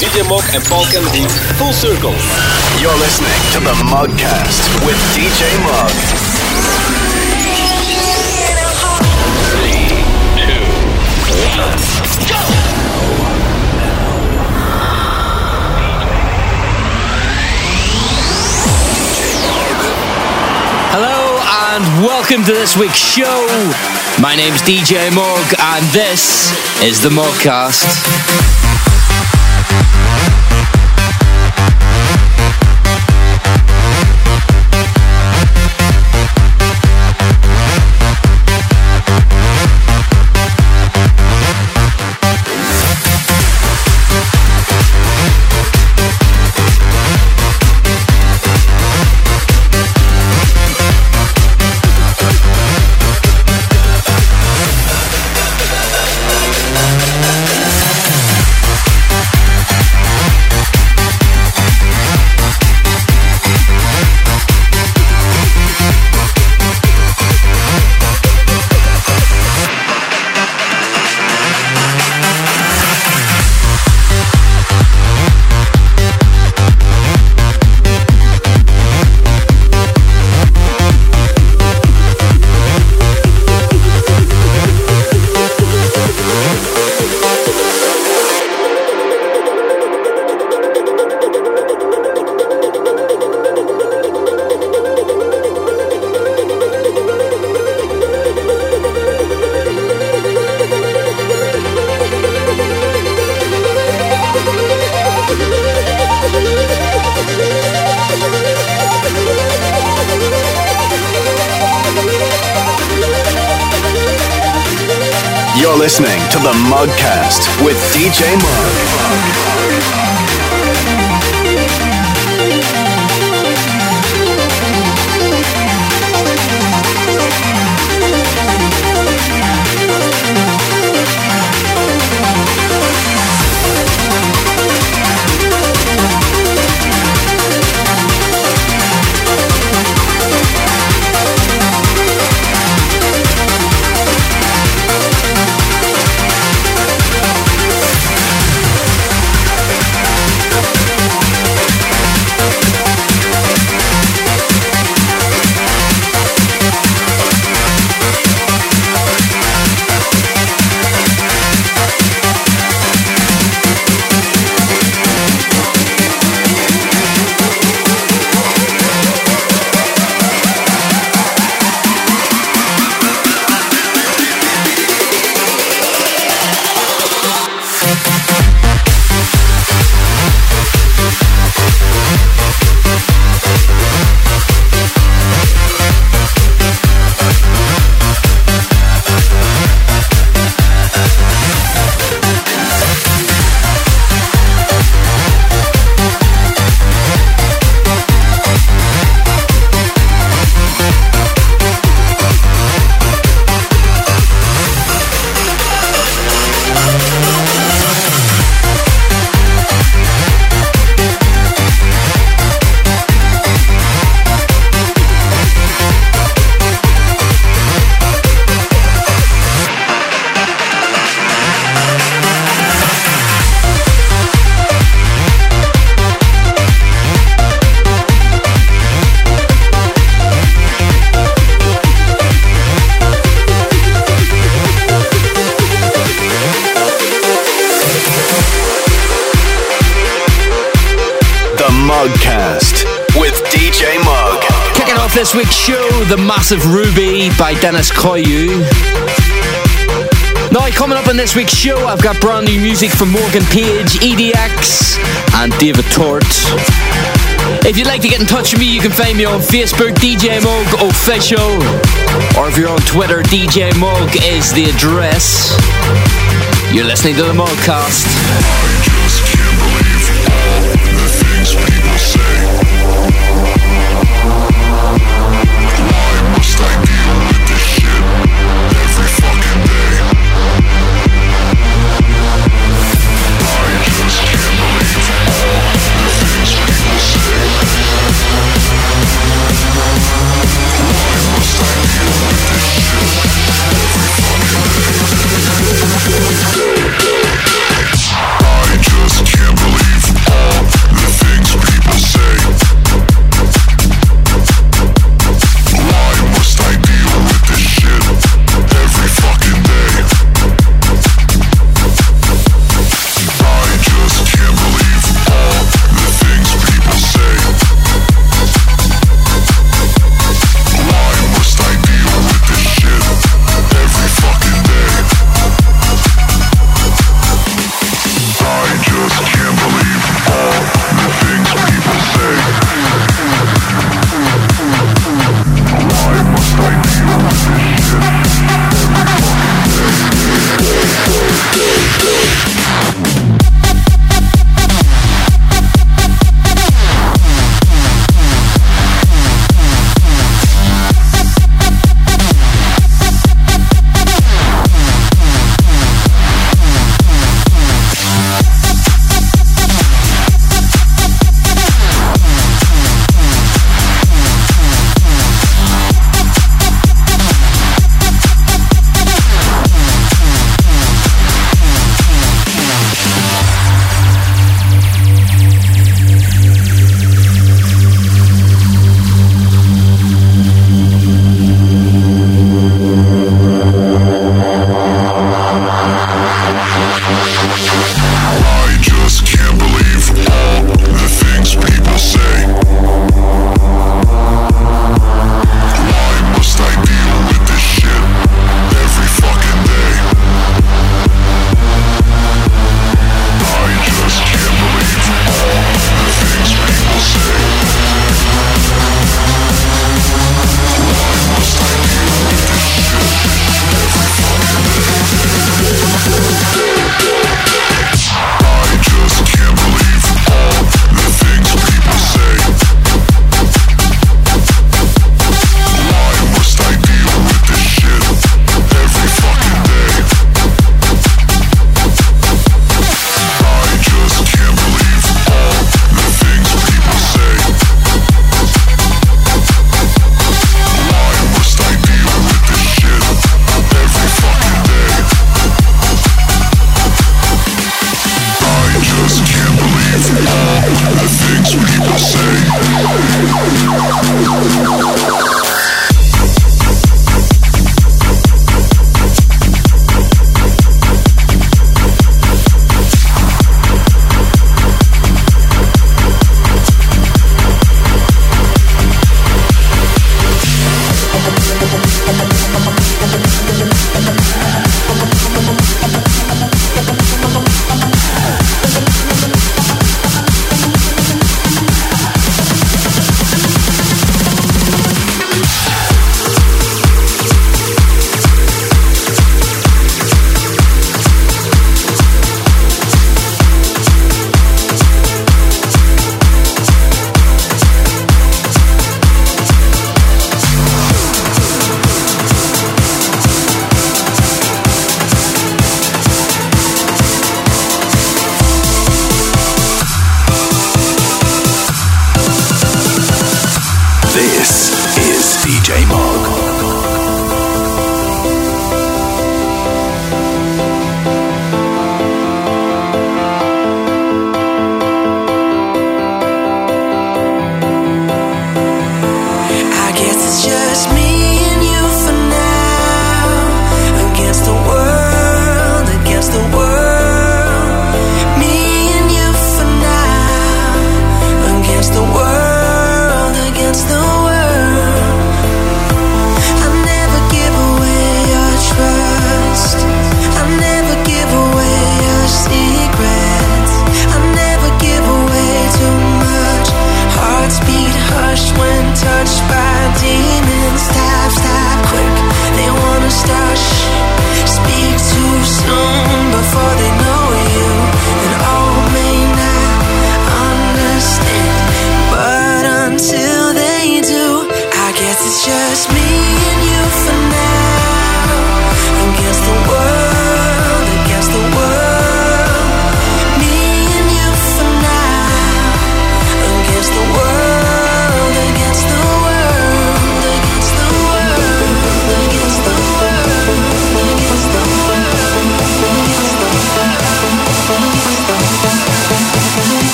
DJ Mug and Paul Kennedy, Full Circle. You're listening to the Mugcast with DJ Mug. Three, two, one, go! Hello and welcome to this week's show. My name's DJ Mug and this is the Mugcast. Música listening to the Mugcast with DJ Mug. The Massive Ruby by Dennis Koyu. Now, coming up on this week's show, I've got brand new music from Morgan Page, EDX, and David Tort. If you'd like to get in touch with me, you can find me on Facebook, DJ Mug Official. Or if you're on Twitter, DJ Mug is the address. You're listening to the Mugcast.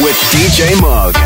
With DJ Mug.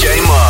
DJ Mark.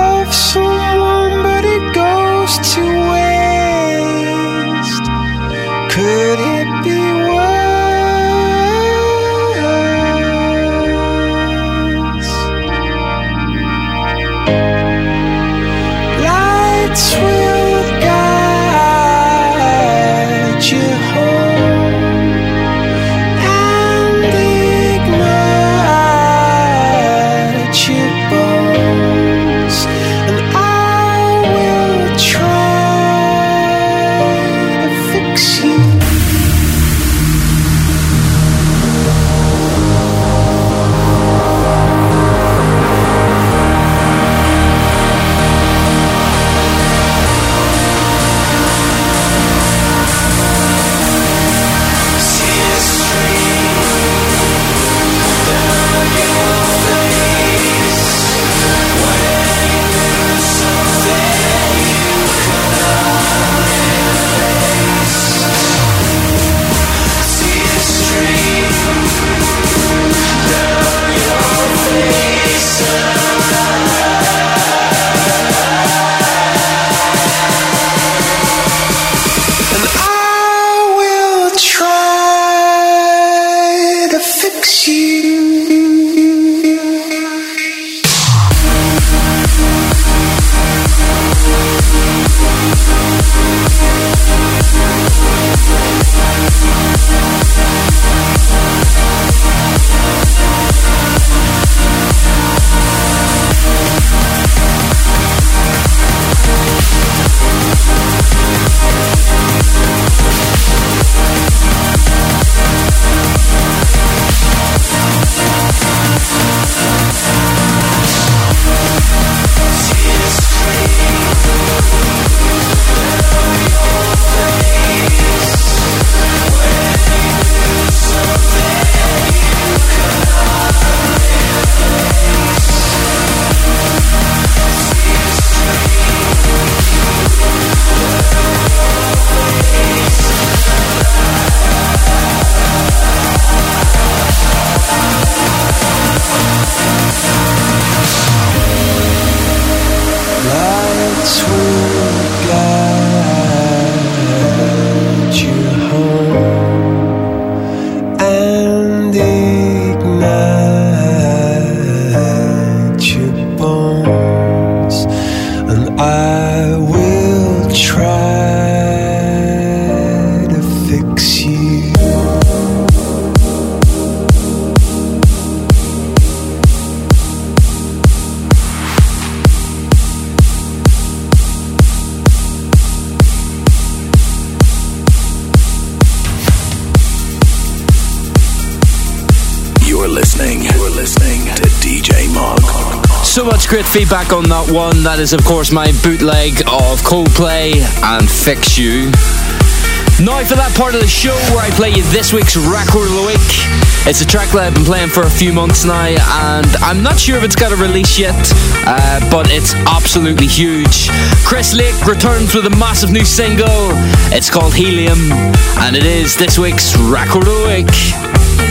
feedback on that one. That is, of course, my bootleg of Coldplay and Fix You. Now for that part of the show where I play you this week's record of the week. It's a track that I've been playing for a few months now, and I'm not sure if it's got a release yet, uh, but it's absolutely huge. Chris Lake returns with a massive new single. It's called Helium, and it is this week's record of the week.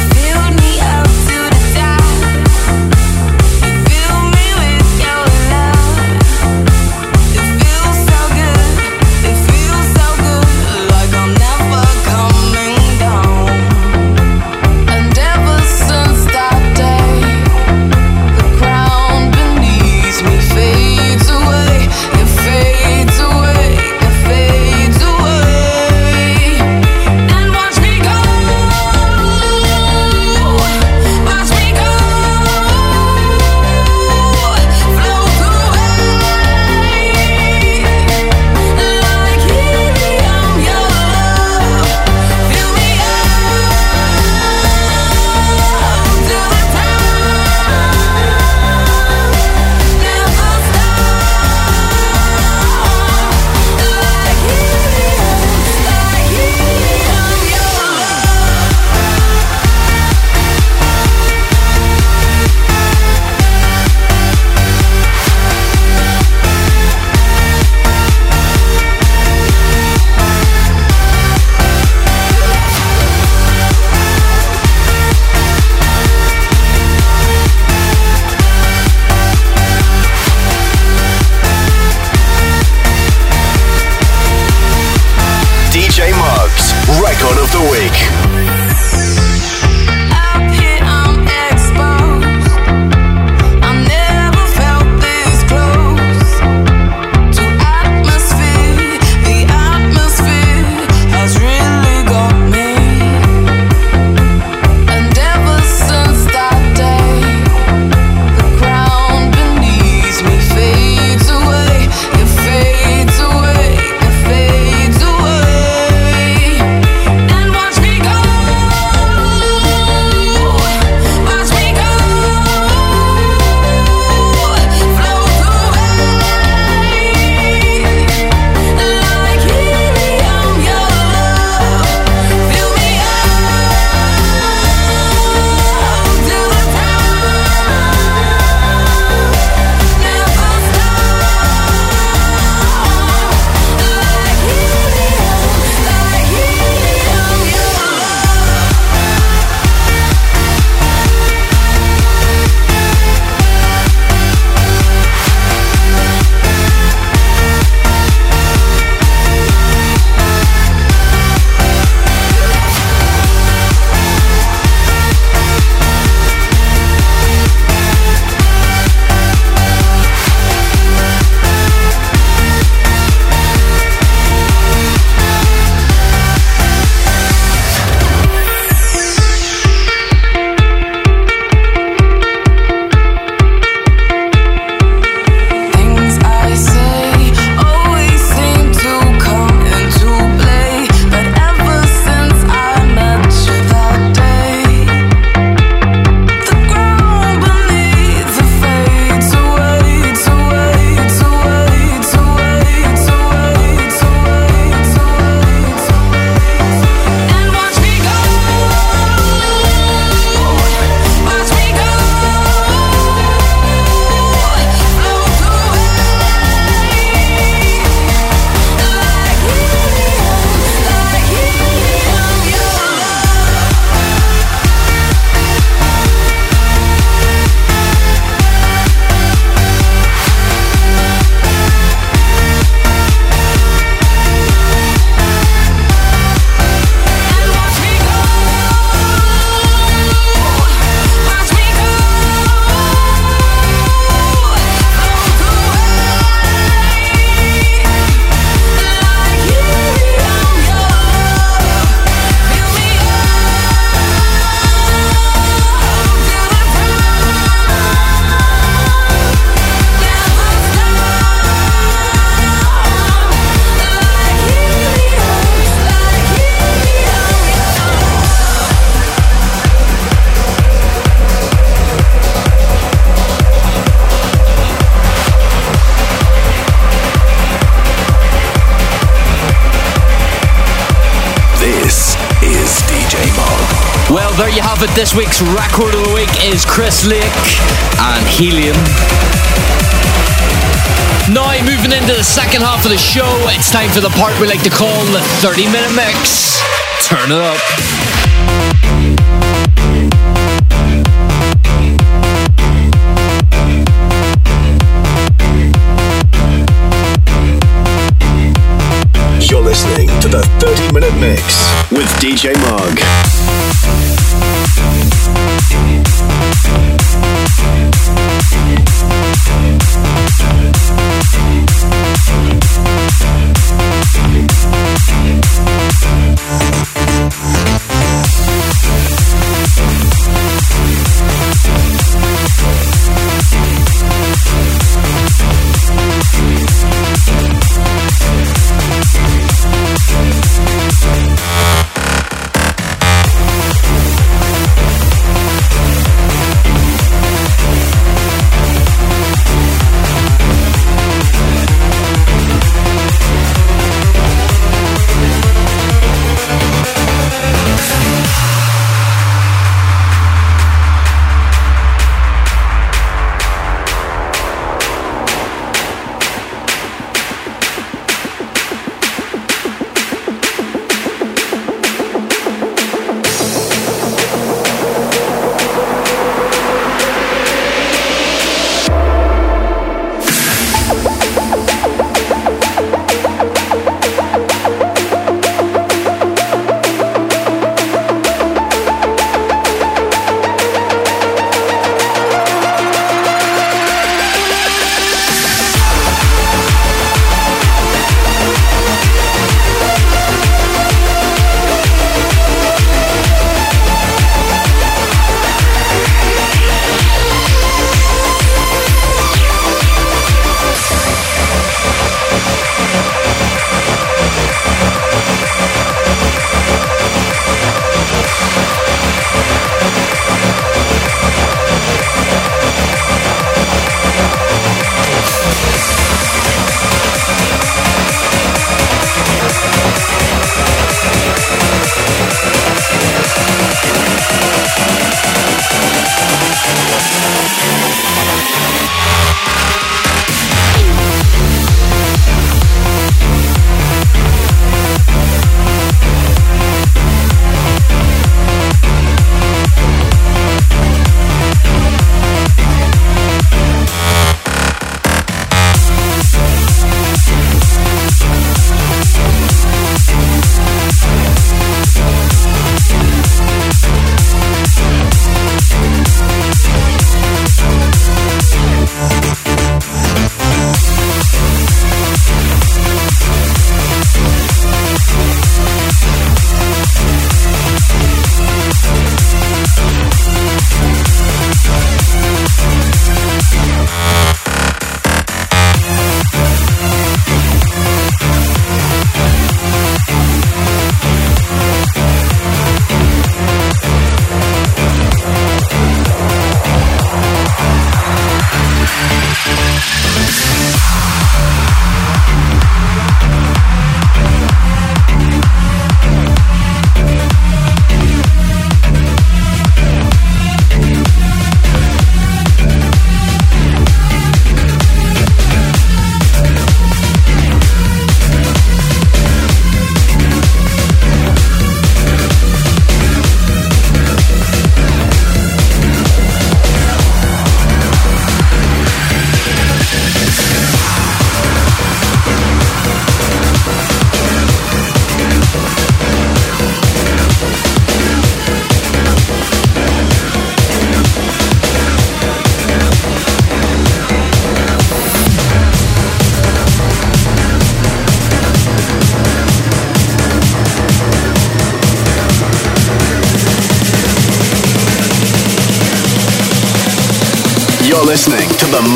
time for the part we like to call the 30 minute mix. Turn it up. You're listening to the 30 Minute Mix with DJ Mug.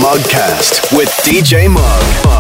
Mugcast with DJ Mug.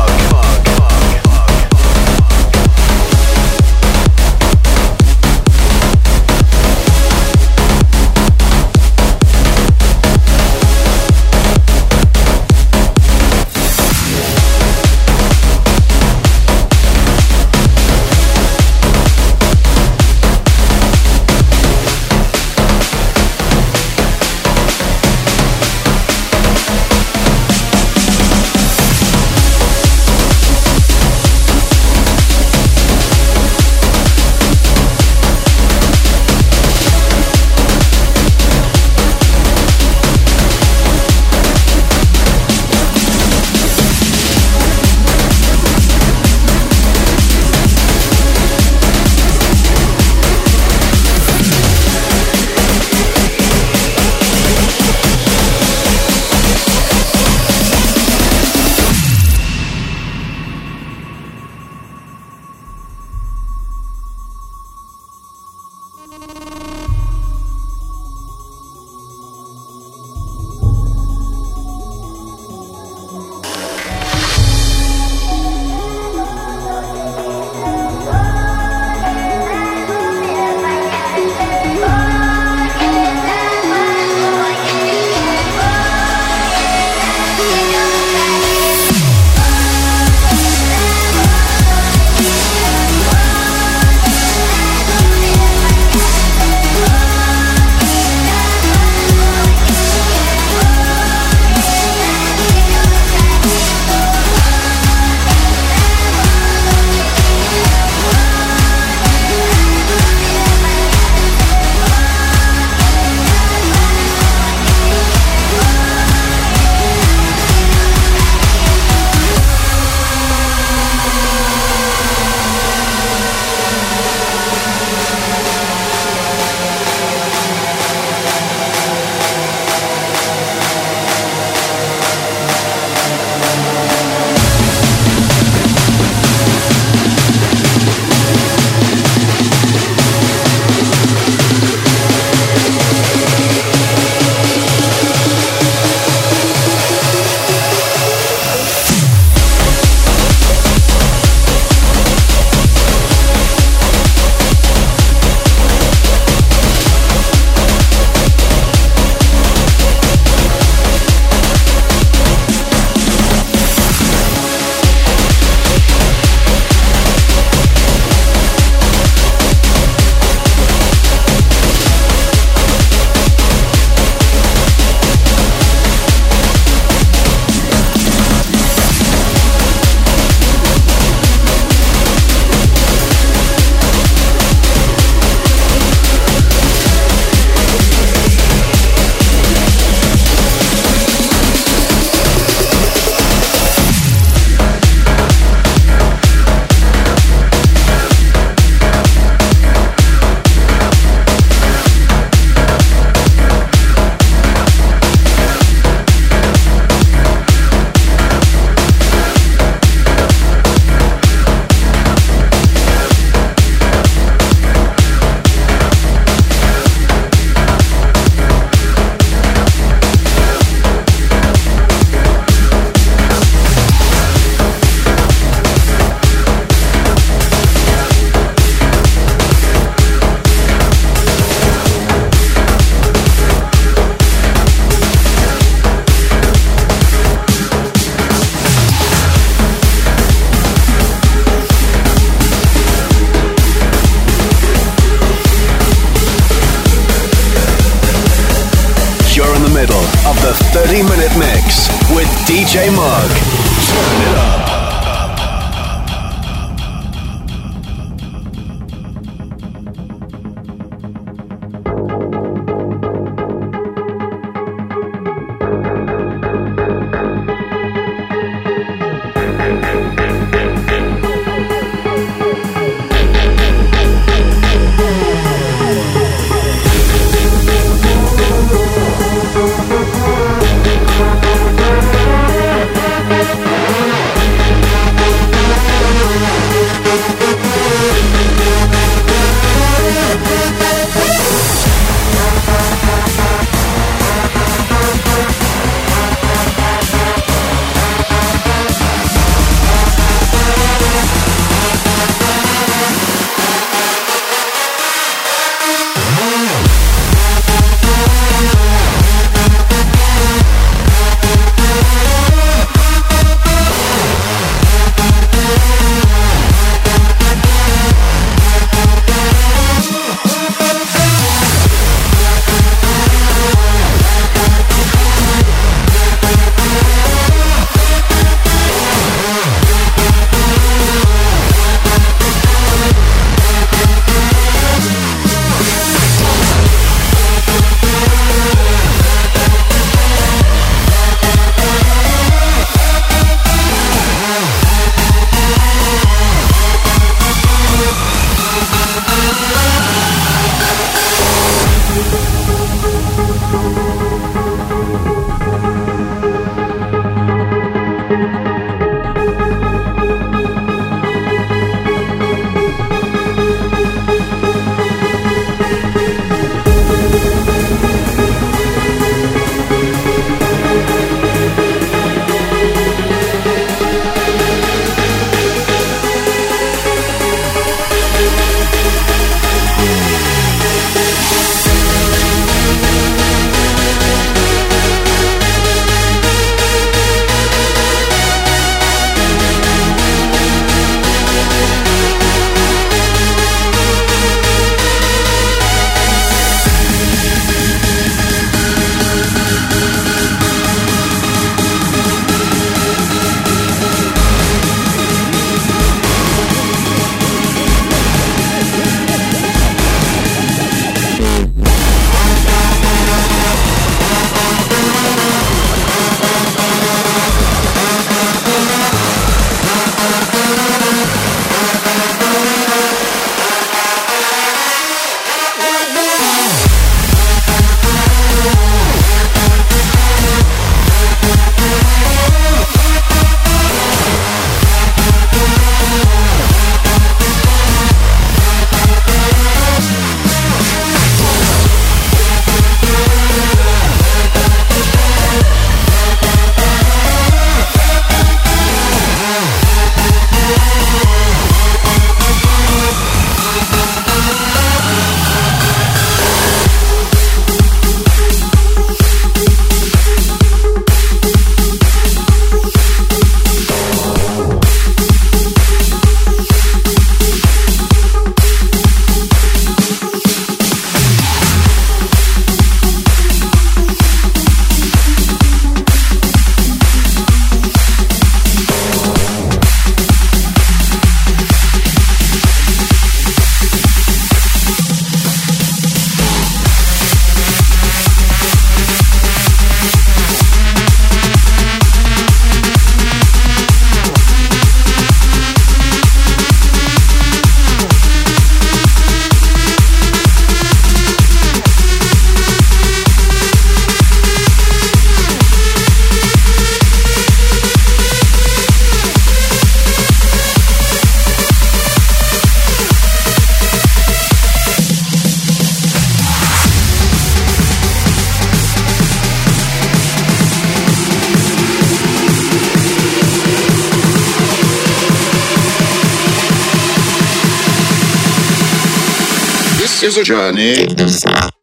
A journey.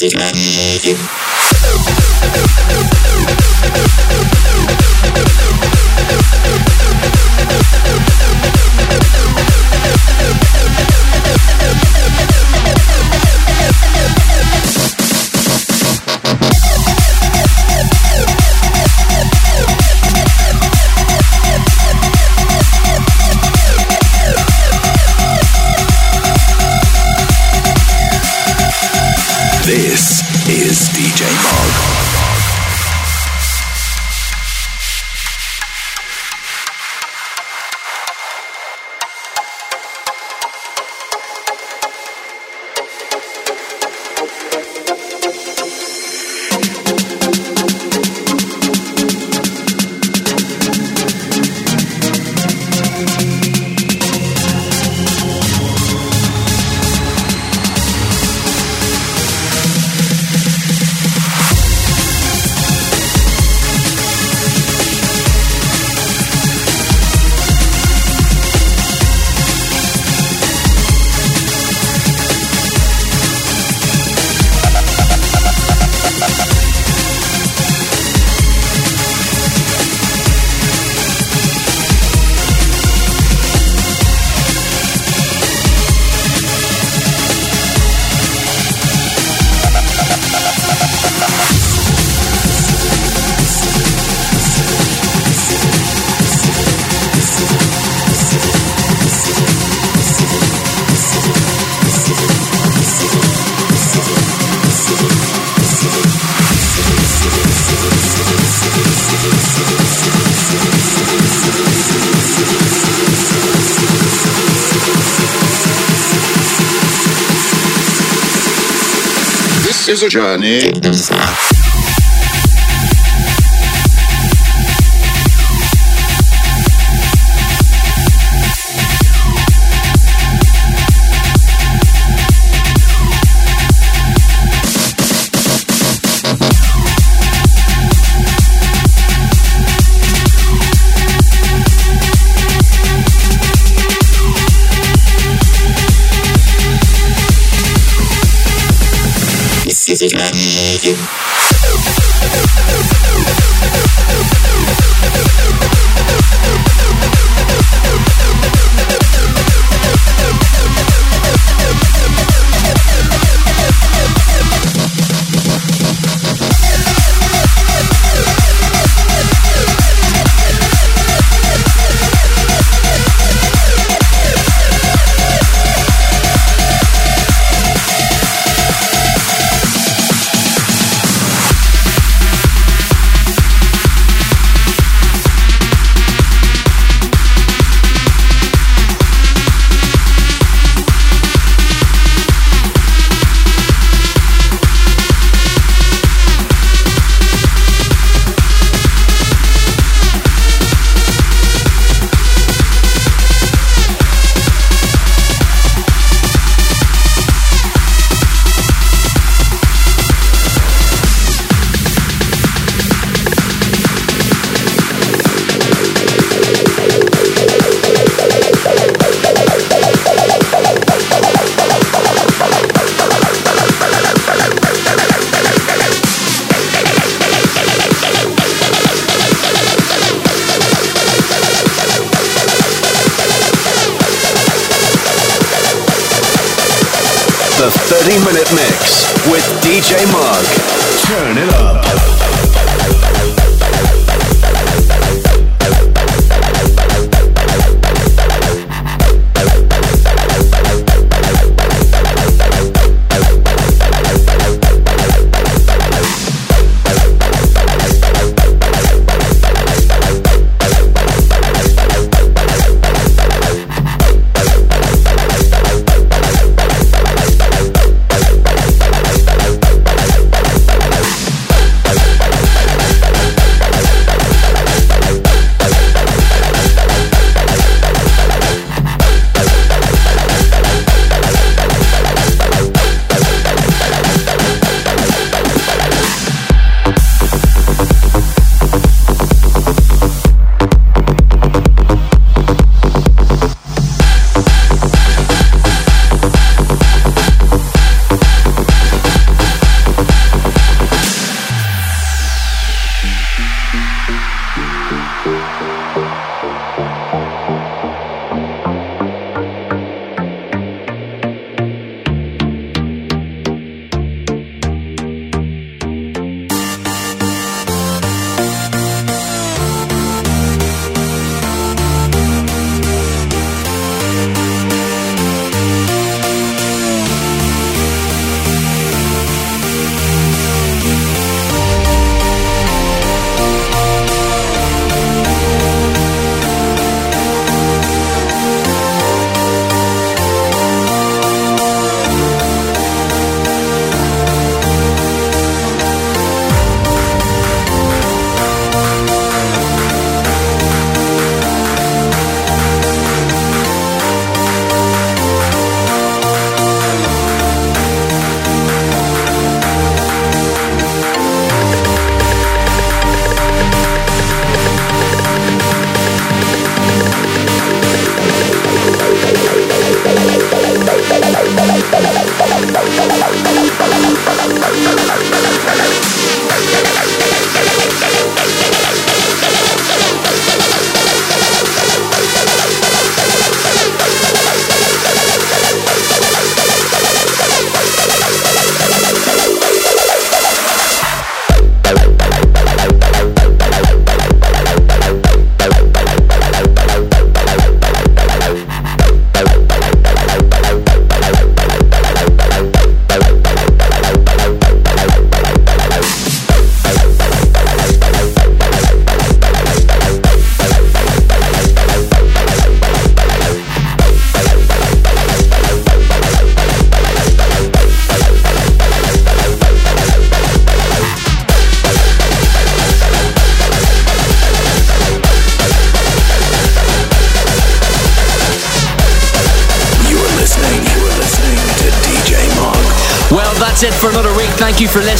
This This is a journey. The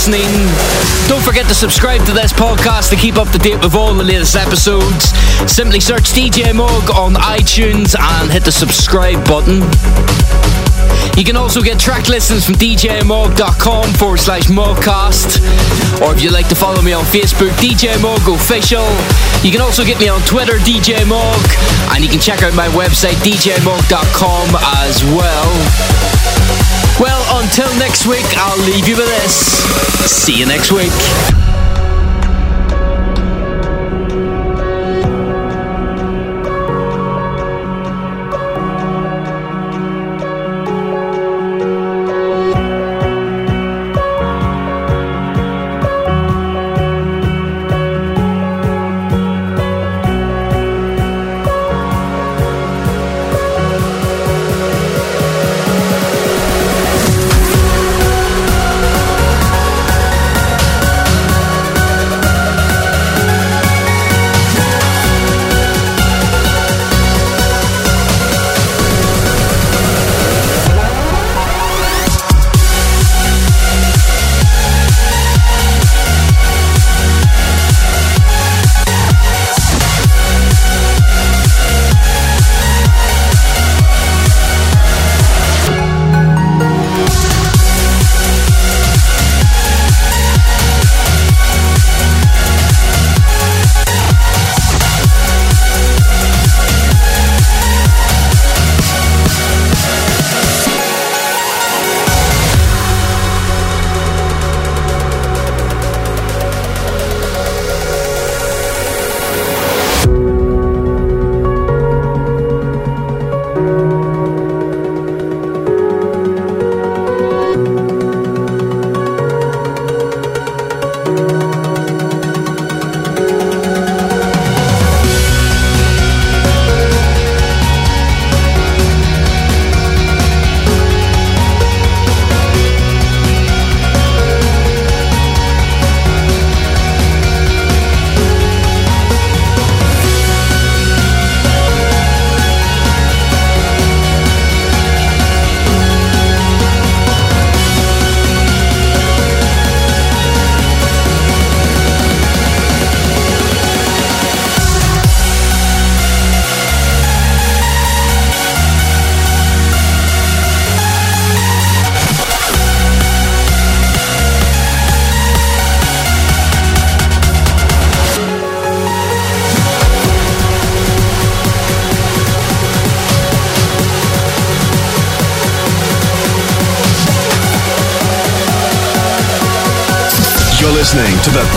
listening. Don't forget to subscribe to this podcast to keep up to date with all the latest episodes. Simply search DJ Mug on iTunes and hit the subscribe button. You can also get track listings from djmug.com forward slash mugcast. Or if you'd like to follow me on Facebook, DJ Mug Official. You can also get me on Twitter, DJ Mug. And you can check out my website, djmug.com as well. Well, until next week, I'll leave you with this. See you next week.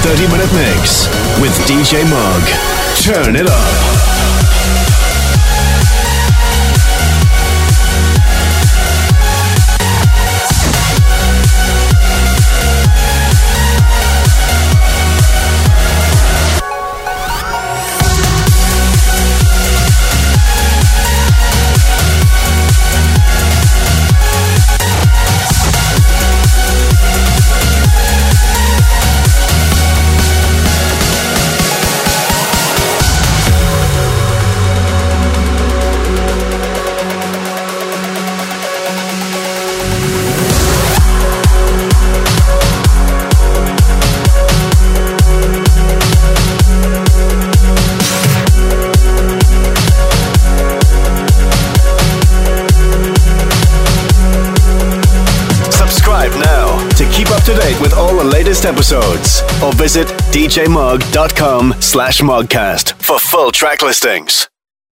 30 Minute Mix with DJ Mug. Turn it up. Episodes or visit djmug.com slash mugcast for full track listings.